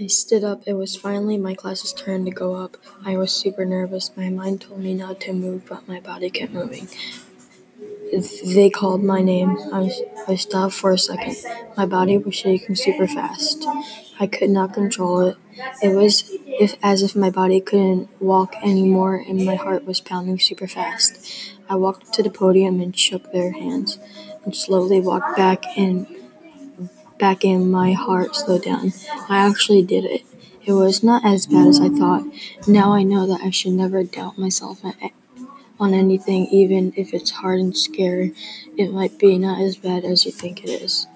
I stood up. It was finally my class's turn to go up. I was super nervous. My mind told me not to move, but my body kept moving. They called my name. I, I stopped for a second. My body was shaking super fast. I could not control it. It was if, as if my body couldn't walk anymore and my heart was pounding super fast. I walked to the podium and shook their hands and slowly walked back in back in my heart slowed down. I actually did it. It was not as bad as I thought. Now I know that I should never doubt myself on anything, even if it's hard and scary. It might be not as bad as you think it is.